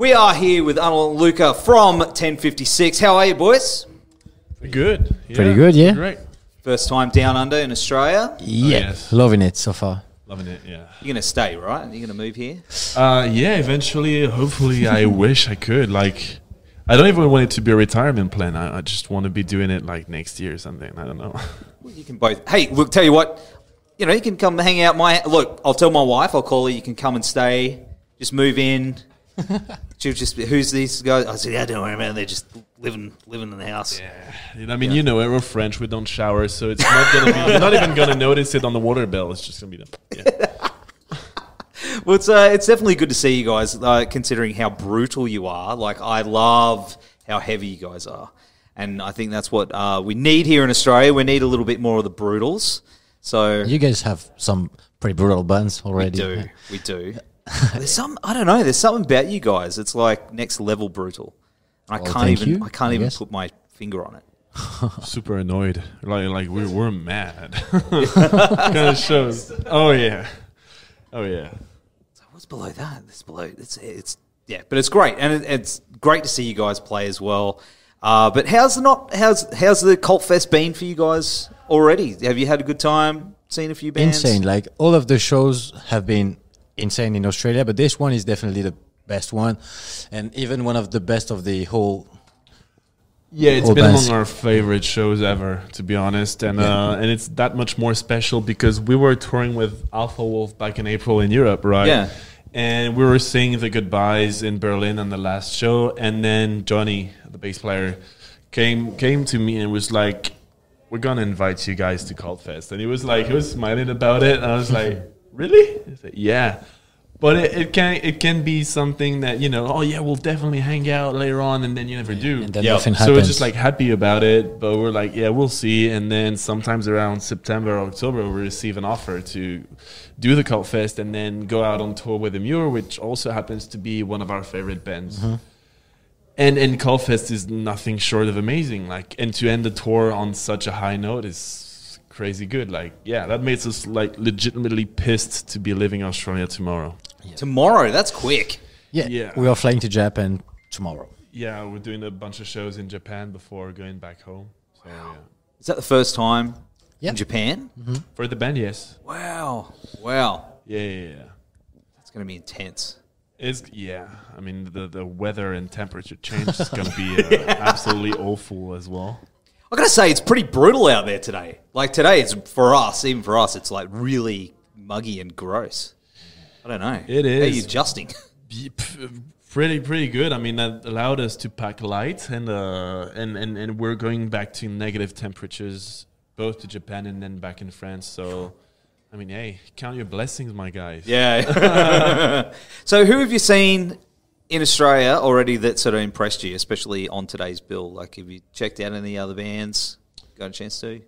We are here with Arnaud and Luka from Ten56. How are you, boys? Pretty good. Pretty good, yeah. Great. First time down under in Australia. Yeah, yes. loving it so far. Loving it, yeah. You're going to stay, right? You're going to move here? Uh, yeah, eventually, hopefully, I wish I could. Like, I don't even want it to be a retirement plan. I, I just want to be doing it like next year or something. I don't know. Well, you can both. Hey, look, tell you what. You know, you can come hang out. My look, I'll tell my wife. I'll call her. You can come and stay. Just move in. She'll just. be, Who's these guys? I said, yeah, don't worry about it. They're just living, living in the house. Yeah. I mean, you know, we're French. We don't shower, so it's not gonna be. You're not even gonna notice it on the water bill. It's just gonna be the. Yeah. Well, it's uh, it's definitely good to see you guys, uh, considering how brutal you are. Like, I love how heavy you guys are, and I think that's what uh, we need here in Australia. We need a little bit more of the brutals. So You guys have some pretty brutal buns already. we already. do, we do. there's some, I don't know. There's something about you guys. It's like next level brutal. And I Well, can't even, you, I can't I even guess. put my finger on it. Super annoyed. Like, like we're we're mad. kind of shows. Oh yeah. Oh yeah. So what's below that? It's below. It's it's yeah, but it's great, and it, it's great to see you guys play as well. Uh, but how's the not how's how's the Cvlt Fest been for you guys already? Have you had a good time? Seen a few bands? Insane. Like all of the shows have been insane in Australia, but this one is definitely the best one, and even one of the best of the whole. Yeah, it's Whole been bands. among our favorite shows ever, to be honest, and uh, and it's that much more special because we were touring with Alpha Wolf back in April in Europe, right? Yeah. And we were saying the goodbyes in Berlin on the last show, and then Johnny, the bass player, came came to me and was like, "We're gonna invite you guys to Cvlt Fest," and he was like, he was smiling about it, and I was like, "Really?" Said, "Yeah." But it, it can it can be something that you know. Oh yeah, we'll definitely hang out later on, and then you never do. And then Yeah. nothing So we're just like happy about it, but we're like, yeah, we'll see. And then sometimes around September, or October, we receive an offer to do the Cvlt Fest and then go out on tour with Emmure, which also happens to be one of our favorite bands. Mm-hmm. And and Cvlt Fest is nothing short of amazing. Like, and to end the tour on such a high note is crazy good. Like, yeah, that makes us like legitimately pissed to be leaving Australia tomorrow. Tomorrow. That's quick. yeah, yeah. we are flying to Japan tomorrow. Yeah, we're doing a bunch of shows in Japan before going back home. So yeah. Is that the first time Yeah. in Japan? For the band, yes. Wow, wow, Yeah, yeah, yeah. that's going to be intense. It's yeah. I mean, the the weather and temperature change is going to be uh, absolutely awful as well. I gotta say, it's pretty brutal out there today. Like today, it's for us, even for us, it's like really muggy and gross. I don't know. It is. How are you adjusting? Pretty pretty good. I mean, that allowed us to pack light, and uh, and and and we're going back to negative temperatures, both to Japan and then back in France. So, I mean, hey, count your blessings, my guys. Yeah. so, who have you seen in Australia already that sort of impressed you, especially on today's bill? Like, have you checked out any other bands? Got a chance to?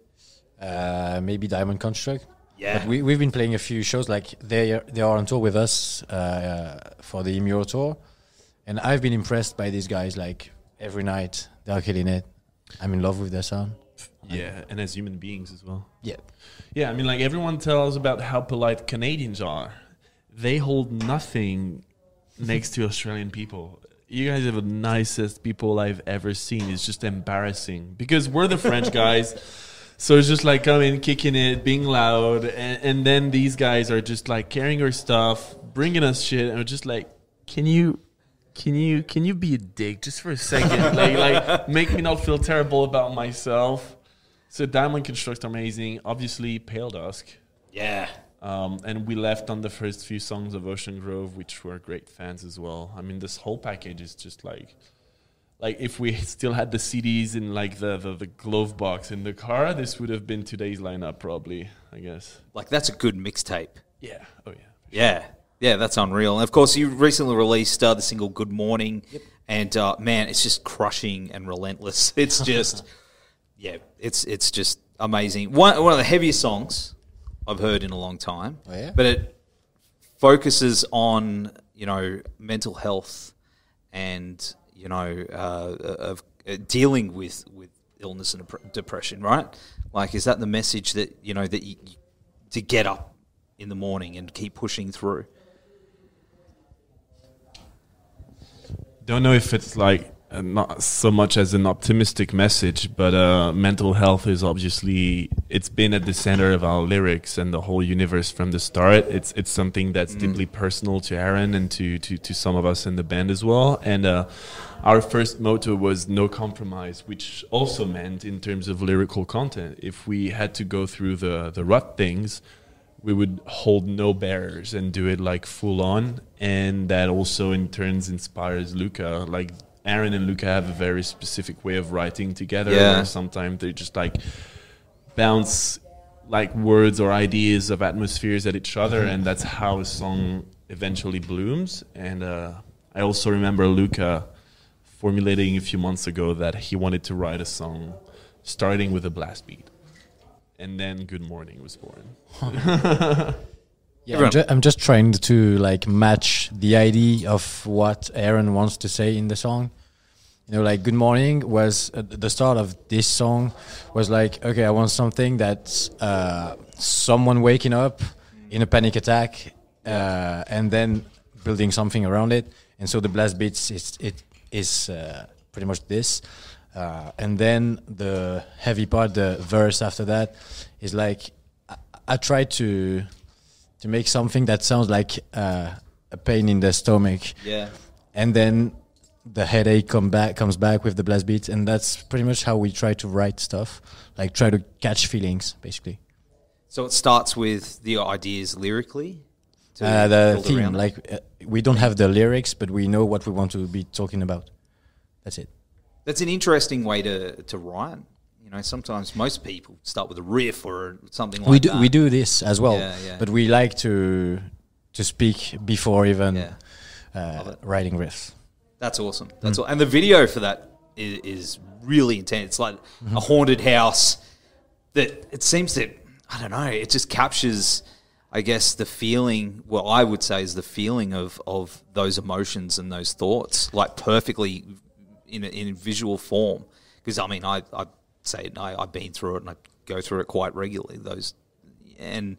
Uh, maybe Diamond Construct. Yeah. But we, we've been playing a few shows. Like they are, they are on tour with us uh, for the Emmure tour, and I've been impressed by these guys. Like every night, they're killing it. I'm in love with their sound. yeah, and as human beings as well. Yeah, Yeah, I mean, like everyone tells about how polite Canadians are. They hold nothing next to Australian people. You guys are the nicest people I've ever seen. It's just embarrassing because we're the French guys. So it's just like coming, kicking it, being loud, and, and then these guys are just like carrying our stuff, bringing us shit, and we're just like, can you, can you, can you be a dick just for a second, like, like make me not feel terrible about myself. So Diamond Construct amazing. Obviously, Pale Dusk. Yeah. Um, and we left on the first few songs of Ocean Grove, which were great fans as well. I mean, this whole package is just like, like if we still had the CDs in like the, the, the glove box in the car, this would have been today's lineup probably. I guess. Like, that's a good mixtape. Yeah. Oh yeah. Yeah. Yeah, that's unreal. And of course, you recently released uh, the single Good Morning. And uh, man, it's just crushing and relentless. It's just, yeah, it's it's just amazing. One, one of the heaviest songs I've heard in a long time. Oh, yeah? But it focuses on, you know, mental health and, you know, uh, of uh, dealing with, with illness and depression, right? Like, is that the message that you know that you, to get up in the morning and keep pushing through? Don't know if it's like uh, not so much as an optimistic message, but uh, mental health is obviously it's been at the center of our lyrics and the whole universe from the start. It's it's something that's deeply personal to Aaron and to, to to some of us in the band as well. And uh, our first motto was no compromise, which also meant in terms of lyrical content, if we had to go through the the rut things, we would hold no barriers and do it like full on and that also in turns inspires Luka like aaron and Luka have a very specific way of writing together Yeah. sometimes they just like bounce like words or ideas of atmospheres at each other and that's how a song eventually blooms. And uh, i also remember Luka formulating a few months ago that he wanted to write a song starting with a blast beat and then good morning was born Yeah, I'm, ju- I'm just trying to like match the idea of what Aaron wants to say in the song. You know, like "Good Morning" was uh, the start of this song. Was like, okay, I want something that's uh, someone waking up in a panic attack, uh, and then building something around it. And so the blast beats is it is uh, pretty much this. Uh, and then the heavy part, the verse after that, is like I, I try to to make something that sounds like uh, a pain in the stomach, Yeah. and then the headache come back comes back with the blast beats, and that's pretty much how we try to write stuff, like try to catch feelings, basically. So it starts with the ideas lyrically. to Uh, the theme, like uh, we don't have the lyrics, but we know what we want to be talking about. That's it. That's an interesting way to to write. Know, sometimes most people start with a riff or something like we do that. we do this as well, Yeah, yeah. but we like to to speak before even Yeah. Uh, writing riffs. That's awesome. That's all. And the video for that is, is really intense. It's like Mm-hmm. a haunted house that it seems that I don't know. It just captures, I guess, the feeling. Well, I would say is the feeling of of those emotions and those thoughts, like perfectly in a, in visual form. Because I mean, I I say it, I, I've been through it and I go through it quite regularly. Those and.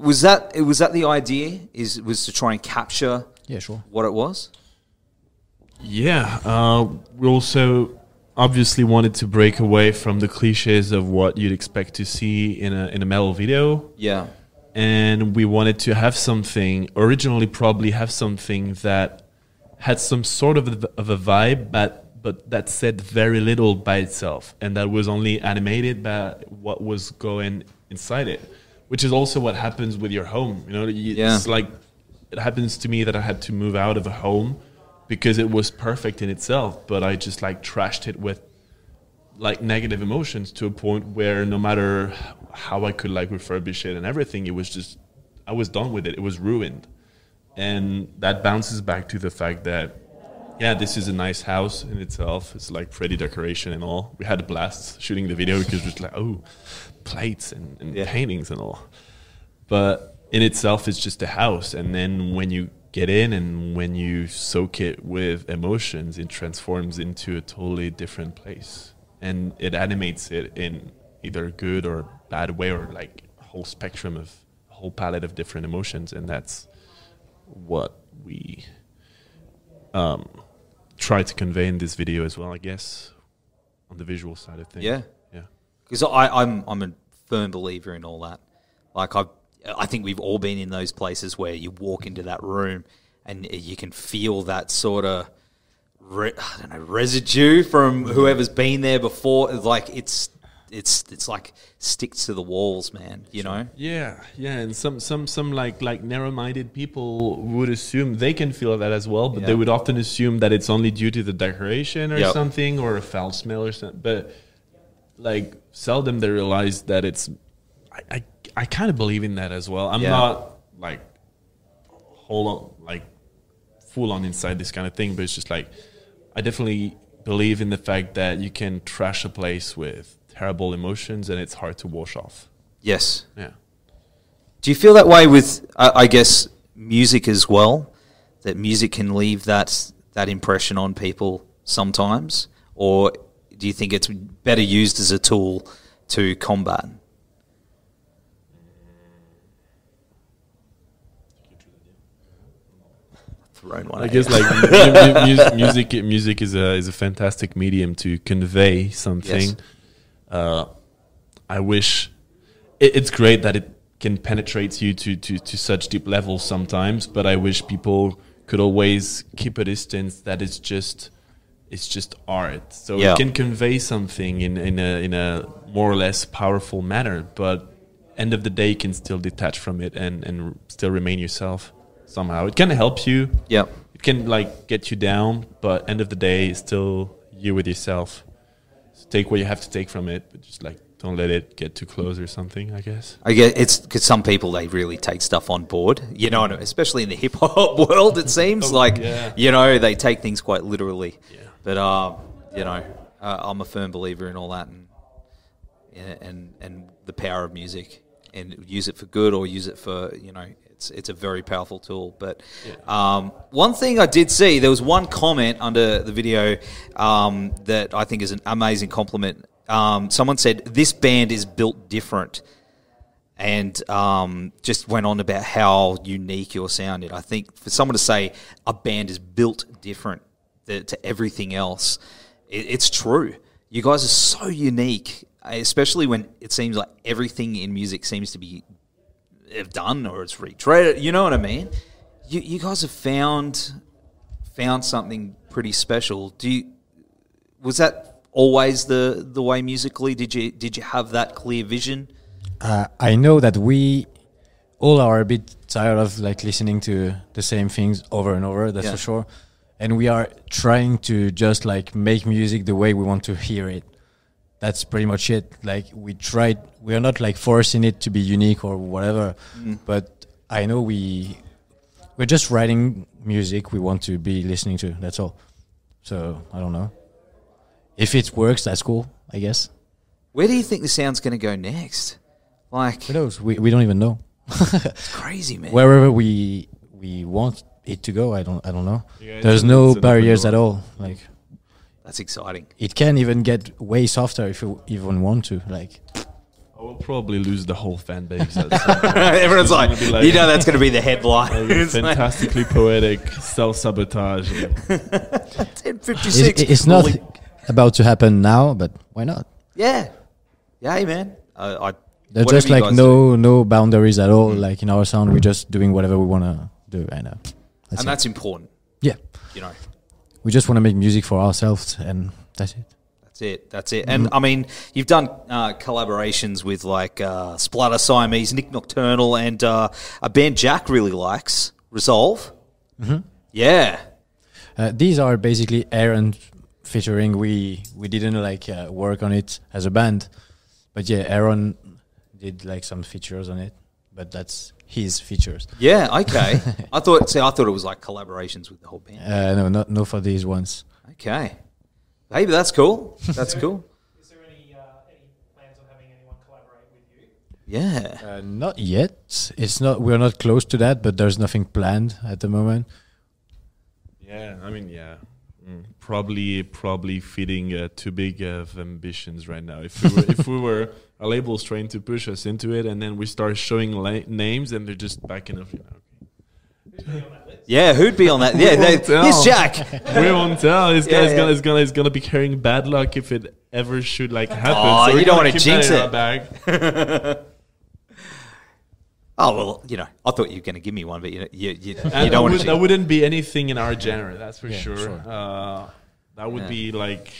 Was that it? Was that the idea? Is was to try and capture Yeah, sure. what it was? Yeah, uh, we also obviously wanted to break away from the cliches of what you'd expect to see in a in a metal video, Yeah. and we wanted to have something originally probably have something that had some sort of a, of a vibe, but but that said very little by itself, and that was only animated by what was going inside it, which is also what happens with your home. You know, Yeah. it's like it happens to me that I had to move out of a home because it was perfect in itself, but I just like trashed it with like negative emotions to a point where no matter how I could like refurbish it and everything, it was just I was done with it. It was ruined, and that bounces back to the fact that yeah, this is a nice house in itself. It's like pretty decoration and all. We had a blast shooting the video because it was like oh, plates and, and Yeah. paintings and all. But in itself, it's just a house, and then when you get in and when you soak it with emotions, it transforms into a totally different place, and it animates it in either a good or bad way, or like a whole spectrum of a whole palette of different emotions, and that's what we um, try to convey in this video as well, I guess, on the visual side of things. Yeah. yeah. because I'm I'm a firm believer in all that. Like I I think we've all been in those places where you walk into that room and you can feel that sort of re- I don't know residue from whoever's been there before. Like it's it's it's like sticks to the walls, man. You know. Yeah, yeah, and some some some like like narrow-minded people would assume they can feel that as well, but Yeah. they would often assume that it's only due to the decoration or Yep. something or a foul smell or something. But like seldom they realize that it's. I I, I kind of believe in that as well. I'm Yeah. not like whole on like full on inside this kind of thing, but it's just like I definitely believe in the fact that you can trash a place with terrible emotions and it's hard to wash off. Yes. Yeah. Do you feel that way with, I I guess, music as well? That music can leave that that impression on people sometimes, or do you think it's better used as a tool to combat? Thrown one I guess like mu- mu- mu- music, music is a is a fantastic medium to convey something. Yes. Uh, I wish it, it's great that it can penetrate you to, to to such deep levels sometimes, but I wish people could always keep a distance. That it's just it's just art, so Yeah. it can convey something in in a in a more or less powerful manner. But end of the day, you can still detach from it and and still remain yourself somehow. It can help you Yeah. it can like get you down, but end of the day, it's still you with yourself. Take what you have to take from it, but just like don't let it get too close or something. I guess. I get it's because some people they really take stuff on board. You know, especially in the hip hop world, it seems Oh, like yeah. you know they take things quite literally. Yeah. But um, you know, uh, I'm a firm believer in all that and and and the power of music and use it for good or use it for you know it's it's a very powerful tool. But um, one thing I did see there was one comment under the video um, that I think is an amazing compliment. Um, someone said this band is built different and um, just went on about how unique your sounded. I think for someone to say a band is built different to everything else, it, it's true. You guys are so unique, especially when it seems like everything in music seems to be uh, done or it's retreaded. You know what I mean? You, you guys have found found something pretty special. Do you, was that always the the way musically? Did you did you have that clear vision? Uh, I know that we all are a bit tired of like listening to the same things over and over. That's Yeah. for sure. And we are trying to just like make music the way we want to hear it. That's pretty much it. Like we tried, we are not like forcing it to be unique or whatever. Mm. But I know we we're just writing music we want to be listening to. That's all. So I don't know. If it works, that's cool. I guess. Where do you think the sound's going to go next? Like, Who knows? We we don't even know. it's crazy, man. wherever we we want it to go. I don't I don't know. Yeah, There's no barriers at all. Like That's exciting. it can even get way softer if you even want to. Like I will probably lose the whole fan base. At some point. Everyone's like, like- you know, that's going to be the headline. like fantastically poetic self sabotage. Ten56. it's, it's not about to happen now, but why not? Yeah. Yeah, man. Uh, I, There's whatever just like guys no no boundaries at all. Like in our sound, we're just doing whatever we want to do. And uh, that's and it. that's important, yeah, you know. We just want to make music for ourselves, and that's it. That's it. That's it. And I mean, you've done uh, collaborations with like uh, Splatter Siamese, Nik Nocturnal, and uh, a band Jack really likes, Resolve. Mm-hmm. Yeah. Uh, these are basically Aaron featuring. We we didn't like uh, work on it as a band, but yeah, Aaron did like some features on it. But that's his features. Yeah. Okay. I thought. See, I thought it was like collaborations with the whole band. Uh, no, not no for these ones. Okay. Hey, but that's cool. That's cool. Is there any uh, any plans on having anyone collaborate with you? Yeah. Uh, not yet. It's not. We're not close to that, but there's nothing planned at the moment. Yeah, I mean, yeah, mm, probably probably feeding uh, too big of ambitions right now. If we were, if we were our label's trying to push us into it, and then we start showing la- names, and they're just backing off. You know, Yeah. Who'd be on that? Yeah. They, here's Jack. we won't tell. This Yeah, guy's yeah. gonna is gonna is gonna be carrying bad luck if it ever should like happen. Oh, we're you don't wanna keep jinx it. Oh well, you know, I thought you were going to give me one, but you you, you, you don't that, want would, to. that wouldn't be anything in our genre, that's for Yeah, sure. sure. Uh, that would Yeah. be like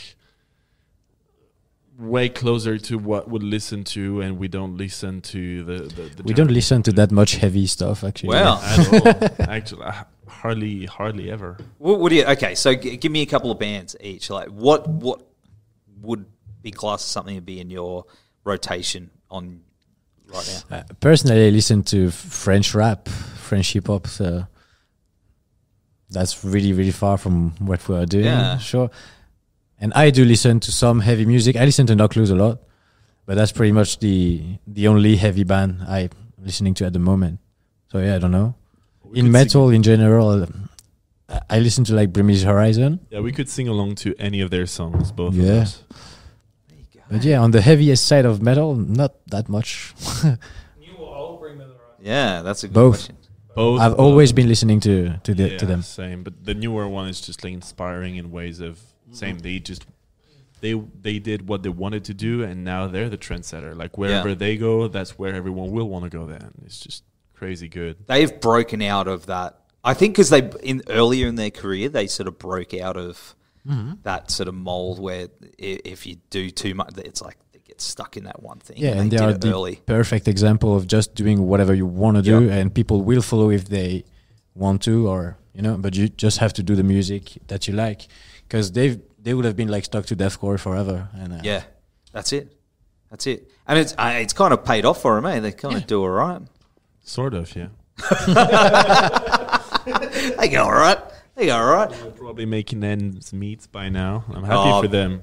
way closer to what would listen to, and we don't listen to the. the, the We don't listen to that much heavy stuff actually. Well, at all. Actually, uh, hardly, hardly ever. What, what do you? Okay, so g- give me a couple of bands each. Like, what what would be classed as something to be in your rotation on right now? Uh, personally, I listen to French rap, French hip hop. So that's really, really far from what we are doing. Yeah. Sure. And I do listen to some heavy music. I listen to Knocked Loose a lot, but that's pretty much the the only heavy band I'm listening to at the moment. So yeah, I don't know. We In metal, in general, I listen to like Bring Me the Horizon. Yeah, we could sing along to any of their songs, both of Yeah. us. But yeah, on the heaviest side of metal, not that much. New or old, bring me the right. Yeah, that's a good Both. question. Both. I've of always been listening to to the, yeah, to them. Same, but the newer one is just like inspiring in ways of same. Mm-hmm. They just they they did what they wanted to do, and now they're the trendsetter. Like wherever Yeah. they go, that's where everyone will want to go. Then it's just crazy good. They've broken out of that. I think because they in earlier in their career they sort of broke out of that sort of mold where if you do too much, it's like they get stuck in that one thing. Yeah, and they they are the early. perfect example of just doing whatever you want to do, and people will follow if they want to, or you know. But you just have to do the music that you like, because they they would have been like stuck to deathcore forever. And uh, Yeah, that's it. That's it. And it's uh, it's kind of paid off for them, eh? They kind of do all right. Sort of, yeah. They go all right. They all right. They're probably making ends meet by now. I'm happy Oh, for them.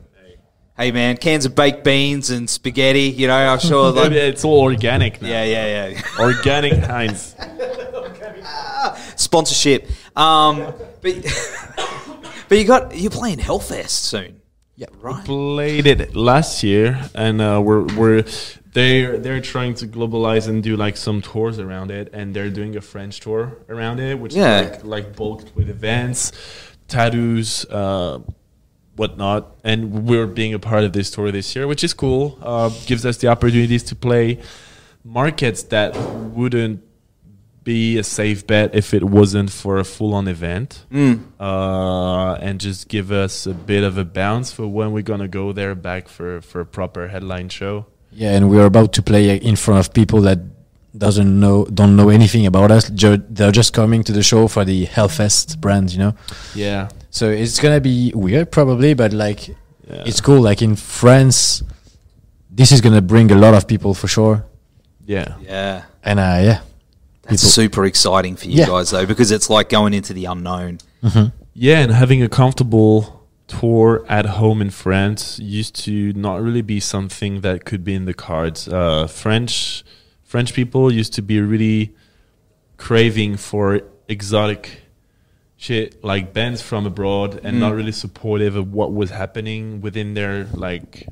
Hey man, cans of baked beans and spaghetti. You know, I'm sure. Like, it's all organic now. yeah, yeah, yeah. Organic Heinz. Sponsorship. Um, but but you got you're playing Hellfest soon. Yeah. Right. played it last year, and uh, we're we're they're they're trying to globalize and do like some tours around it, and they're doing a French tour around it, which Yeah. is like like bulked with events, tattoos, uh, whatnot, and we're being a part of this tour this year, which is cool. Uh, gives us the opportunities to play markets that wouldn't be a safe bet if it wasn't for a full-on event uh, and just give us a bit of a bounce for when we're gonna go there back for for a proper headline show. Yeah, and we're about to play in front of people that doesn't know don't know anything about us. They're just coming to the show for the Hellfest brand, you know. Yeah, So it's gonna be weird, probably, but like yeah. it's cool. Like in France, this is gonna bring a lot of people for sure. yeah. Yeah. And uh, yeah, That's super exciting for you Yeah. guys though, because it's like going into the unknown. Yeah, and having a comfortable tour at home in France used to not really be something that could be in the cards. Uh, French French people used to be really craving for exotic shit like bands from abroad and not really supportive of what was happening within their like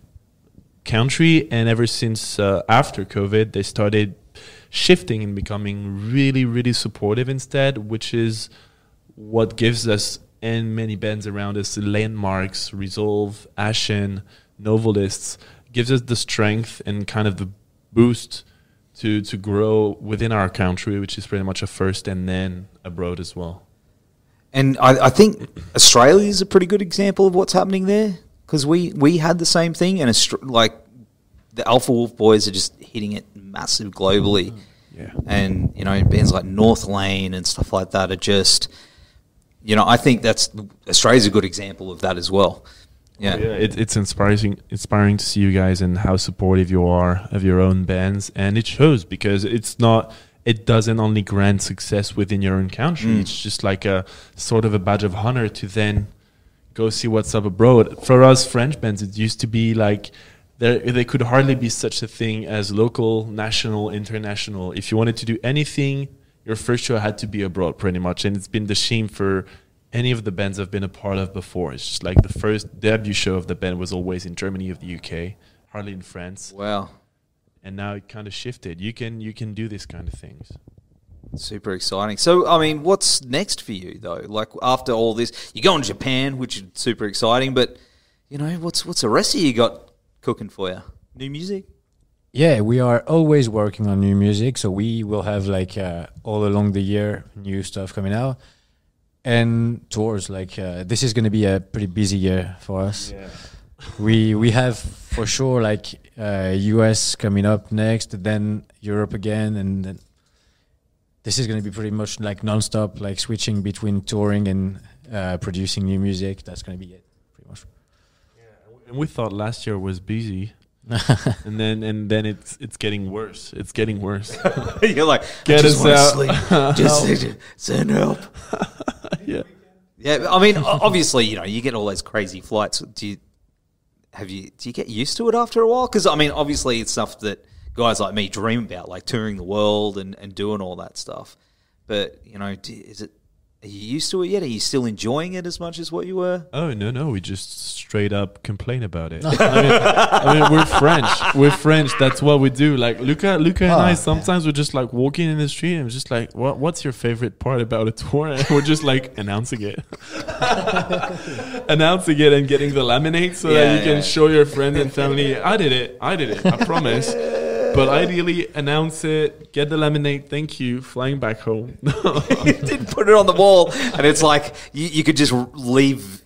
country and ever since uh, after covid they started shifting and becoming really really supportive instead which is what gives us and many bands around us Landmvrks resolve ashen novelists gives us the strength and kind of the boost to to grow within our country which is pretty much a first and then abroad as well. And I, I think Australia is a pretty good example of what's happening there because we, we had the same thing, and like the Alpha Wolf boys are just hitting it massive globally, yeah. And you know bands like North Lane and stuff like that are just, you know, I think that's Australia's a good example of that as well. Yeah, yeah, it, it's inspiring inspiring to see you guys and how supportive you are of your own bands, and it shows because it's not. It doesn't only grant success within your own country. Mm. It's just like a sort of a badge of honor to then go see what's up abroad. For us French bands, it used to be like there there could hardly be such a thing as local, national, international. If you wanted to do anything, your first show had to be abroad, pretty much, and it's been the shame for any of the bands I've been a part of before. It's just like the first debut show of the band was always in Germany or the UK, hardly in France, wow, and now it kind of shifted. You can you can do this kind of things. super exciting. So, I mean, what's next for you though? Like after all this, you go to Japan, which is super exciting, but you know, what's what's the rest of you got cooking for you? New music? Yeah, we are always working on new music. So we will have like uh, all along the year new stuff coming out and tours. Like uh, this is gonna be a pretty busy year for us. we we have for sure like uh, US coming up next, then Europe again, and then this is going to be pretty much like nonstop, like switching between touring and uh, producing new music. That's going to be it, pretty much. Yeah, and we thought last year was busy, and then and then it's it's getting worse. It's getting worse. You're like, Get I just us out. sleep. Just send help. yeah. Yeah, I mean, obviously, you know, you get all those crazy flights. Do you have you do you get used to it after a while? Because I mean, obviously, it's stuff that guys like me dream about, like touring the world and, and doing all that stuff. But you know, do, is it Are you used to it yet? Are you still enjoying it as much as what you were? Oh no no, we just straight up complain about it. I, mean, I mean, we're French. We're French. That's what we do. Like Luka, Luka and I Ah. sometimes we're just like walking in the street and we're just like, what What's your favorite part about a tour? And we're just like announcing it, announcing it, and getting the laminate so Yeah, that you can show your friends and family. I did it. I did it. I promise. But ideally, announce it, get the laminate. Thank you. Flying back home. you didn't put it on the wall, and it's like you, you could just leave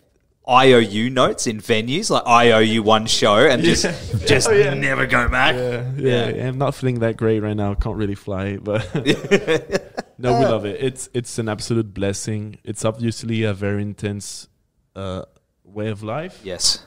IOU notes in venues, like I owe you one show, and just just Oh, yeah. never go back. Yeah, yeah, Yeah. I'm not feeling that great right now. Can't really fly, but no, we love it. It's it's an absolute blessing. It's obviously a very intense uh, way of life, Yes.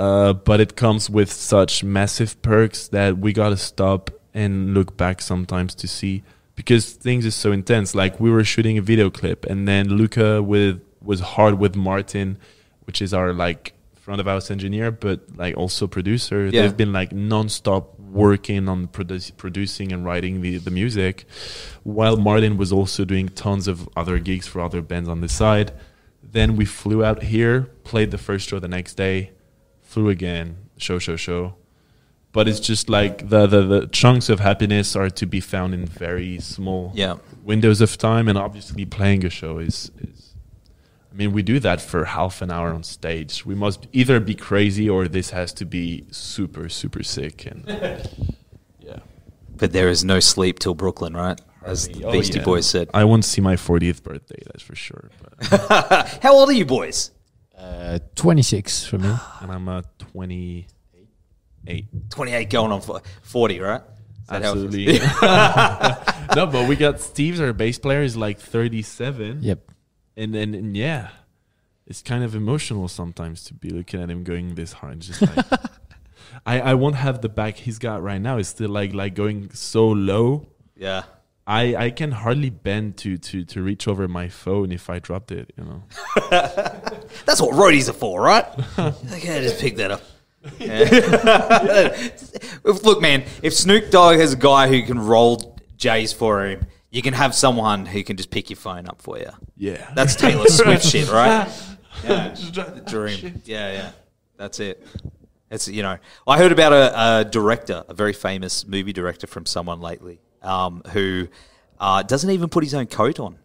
Uh, but it comes with such massive perks that we gotta stop and look back sometimes to see because things is so intense. Like we were shooting a video clip, and then Luka with was hard with Martin, which is our like front of house engineer, but like also producer. Yeah. They've been like non-stop working on produce, producing and writing the, the music, while Martin was also doing tons of other gigs for other bands on the side. Then we flew out here, played the first show the next day, flew again, show, show, show. But it's just like the, the, the chunks of happiness are to be found in very small Yeah. windows of time, and obviously playing a show is is. I mean, we do that for half an hour on stage. We must either be crazy or this has to be super super sick and yeah. But there is no sleep till Brooklyn, right? As the Oh, Beastie yeah. Boys said. I won't see my 40th birthday, that's for sure. How old are you boys? Uh, 26 for me. and I'm uh, 28. 28 going on for 40, right? Is that how it Absolutely. no, but we got Steve's our bass player is like 37. Yep. And then and yeah, it's kind of emotional sometimes to be looking at him going this hard. Just like I, I won't have the back he's got right now. It's still like like going so low. yeah. I, I can hardly bend to, to, to reach over my phone if I dropped it, you know. That's what roadies are for, right? like, yeah, just pick that up. Yeah. Look, man, if Snoop Dogg has a guy who can roll J's for him, you can have someone who can just pick your phone up for you. Yeah. That's Taylor Swift shit, right? Yeah, dream. Yeah, yeah. That's it. It's you know, I heard about a, a director, a very famous movie director from someone lately, um, who uh, doesn't even put his own coat on.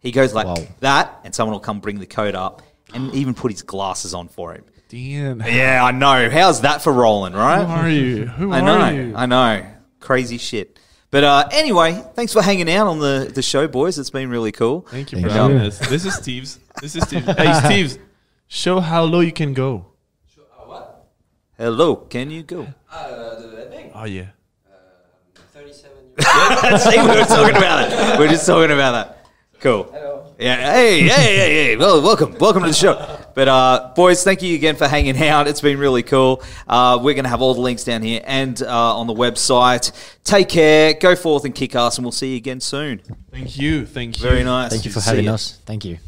He goes like Wow. that, and someone will come bring the coat up, and even put his glasses on for him. Damn. Yeah, I know. How's that for rolling, Who right? are you? Who I are know, you? I know. Crazy shit. But uh, anyway, thanks for hanging out on the, the show, boys. It's been really cool. Thank you for you. having us. This is Steve's. This is Steve. Hey, Steve's. Show how low you can go. Show, uh, what? Hello, can you go? Uh, the wedding. Oh yeah. 37 years See, we were talking about it. We are just talking about that. Cool. Hello. Yeah. Hey, hey, hey, hey. Well, welcome, welcome to the show. But uh, boys, thank you again for hanging out. It's been really cool. Uh, we're going to have all the links down here and uh, on the website. Take care. Go forth and kick ass, and we'll see you again soon. Thank you. Thank you. Very nice. Thank you for See having ya. us. Thank you.